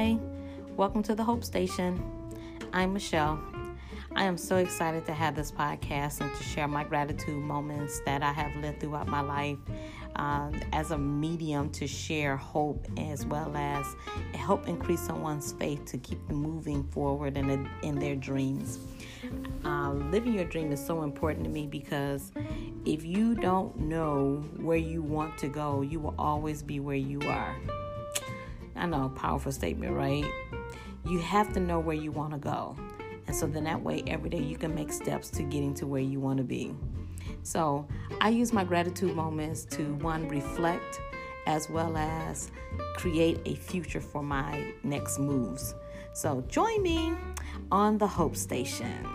Hi, welcome to the Hope Station. I'm Michelle. I am so excited to have this podcast and to share my gratitude moments that I have lived throughout my life um, as a medium to share hope as well as help increase someone's faith to keep them moving forward in, a, in their dreams. Uh, living your dream is so important to me because if you don't know where you want to go, you will always be where you are. I know, powerful statement, right? You have to know where you want to go. And so then that way, every day you can make steps to getting to where you want to be. So I use my gratitude moments to one, reflect as well as create a future for my next moves. So join me on the Hope Station.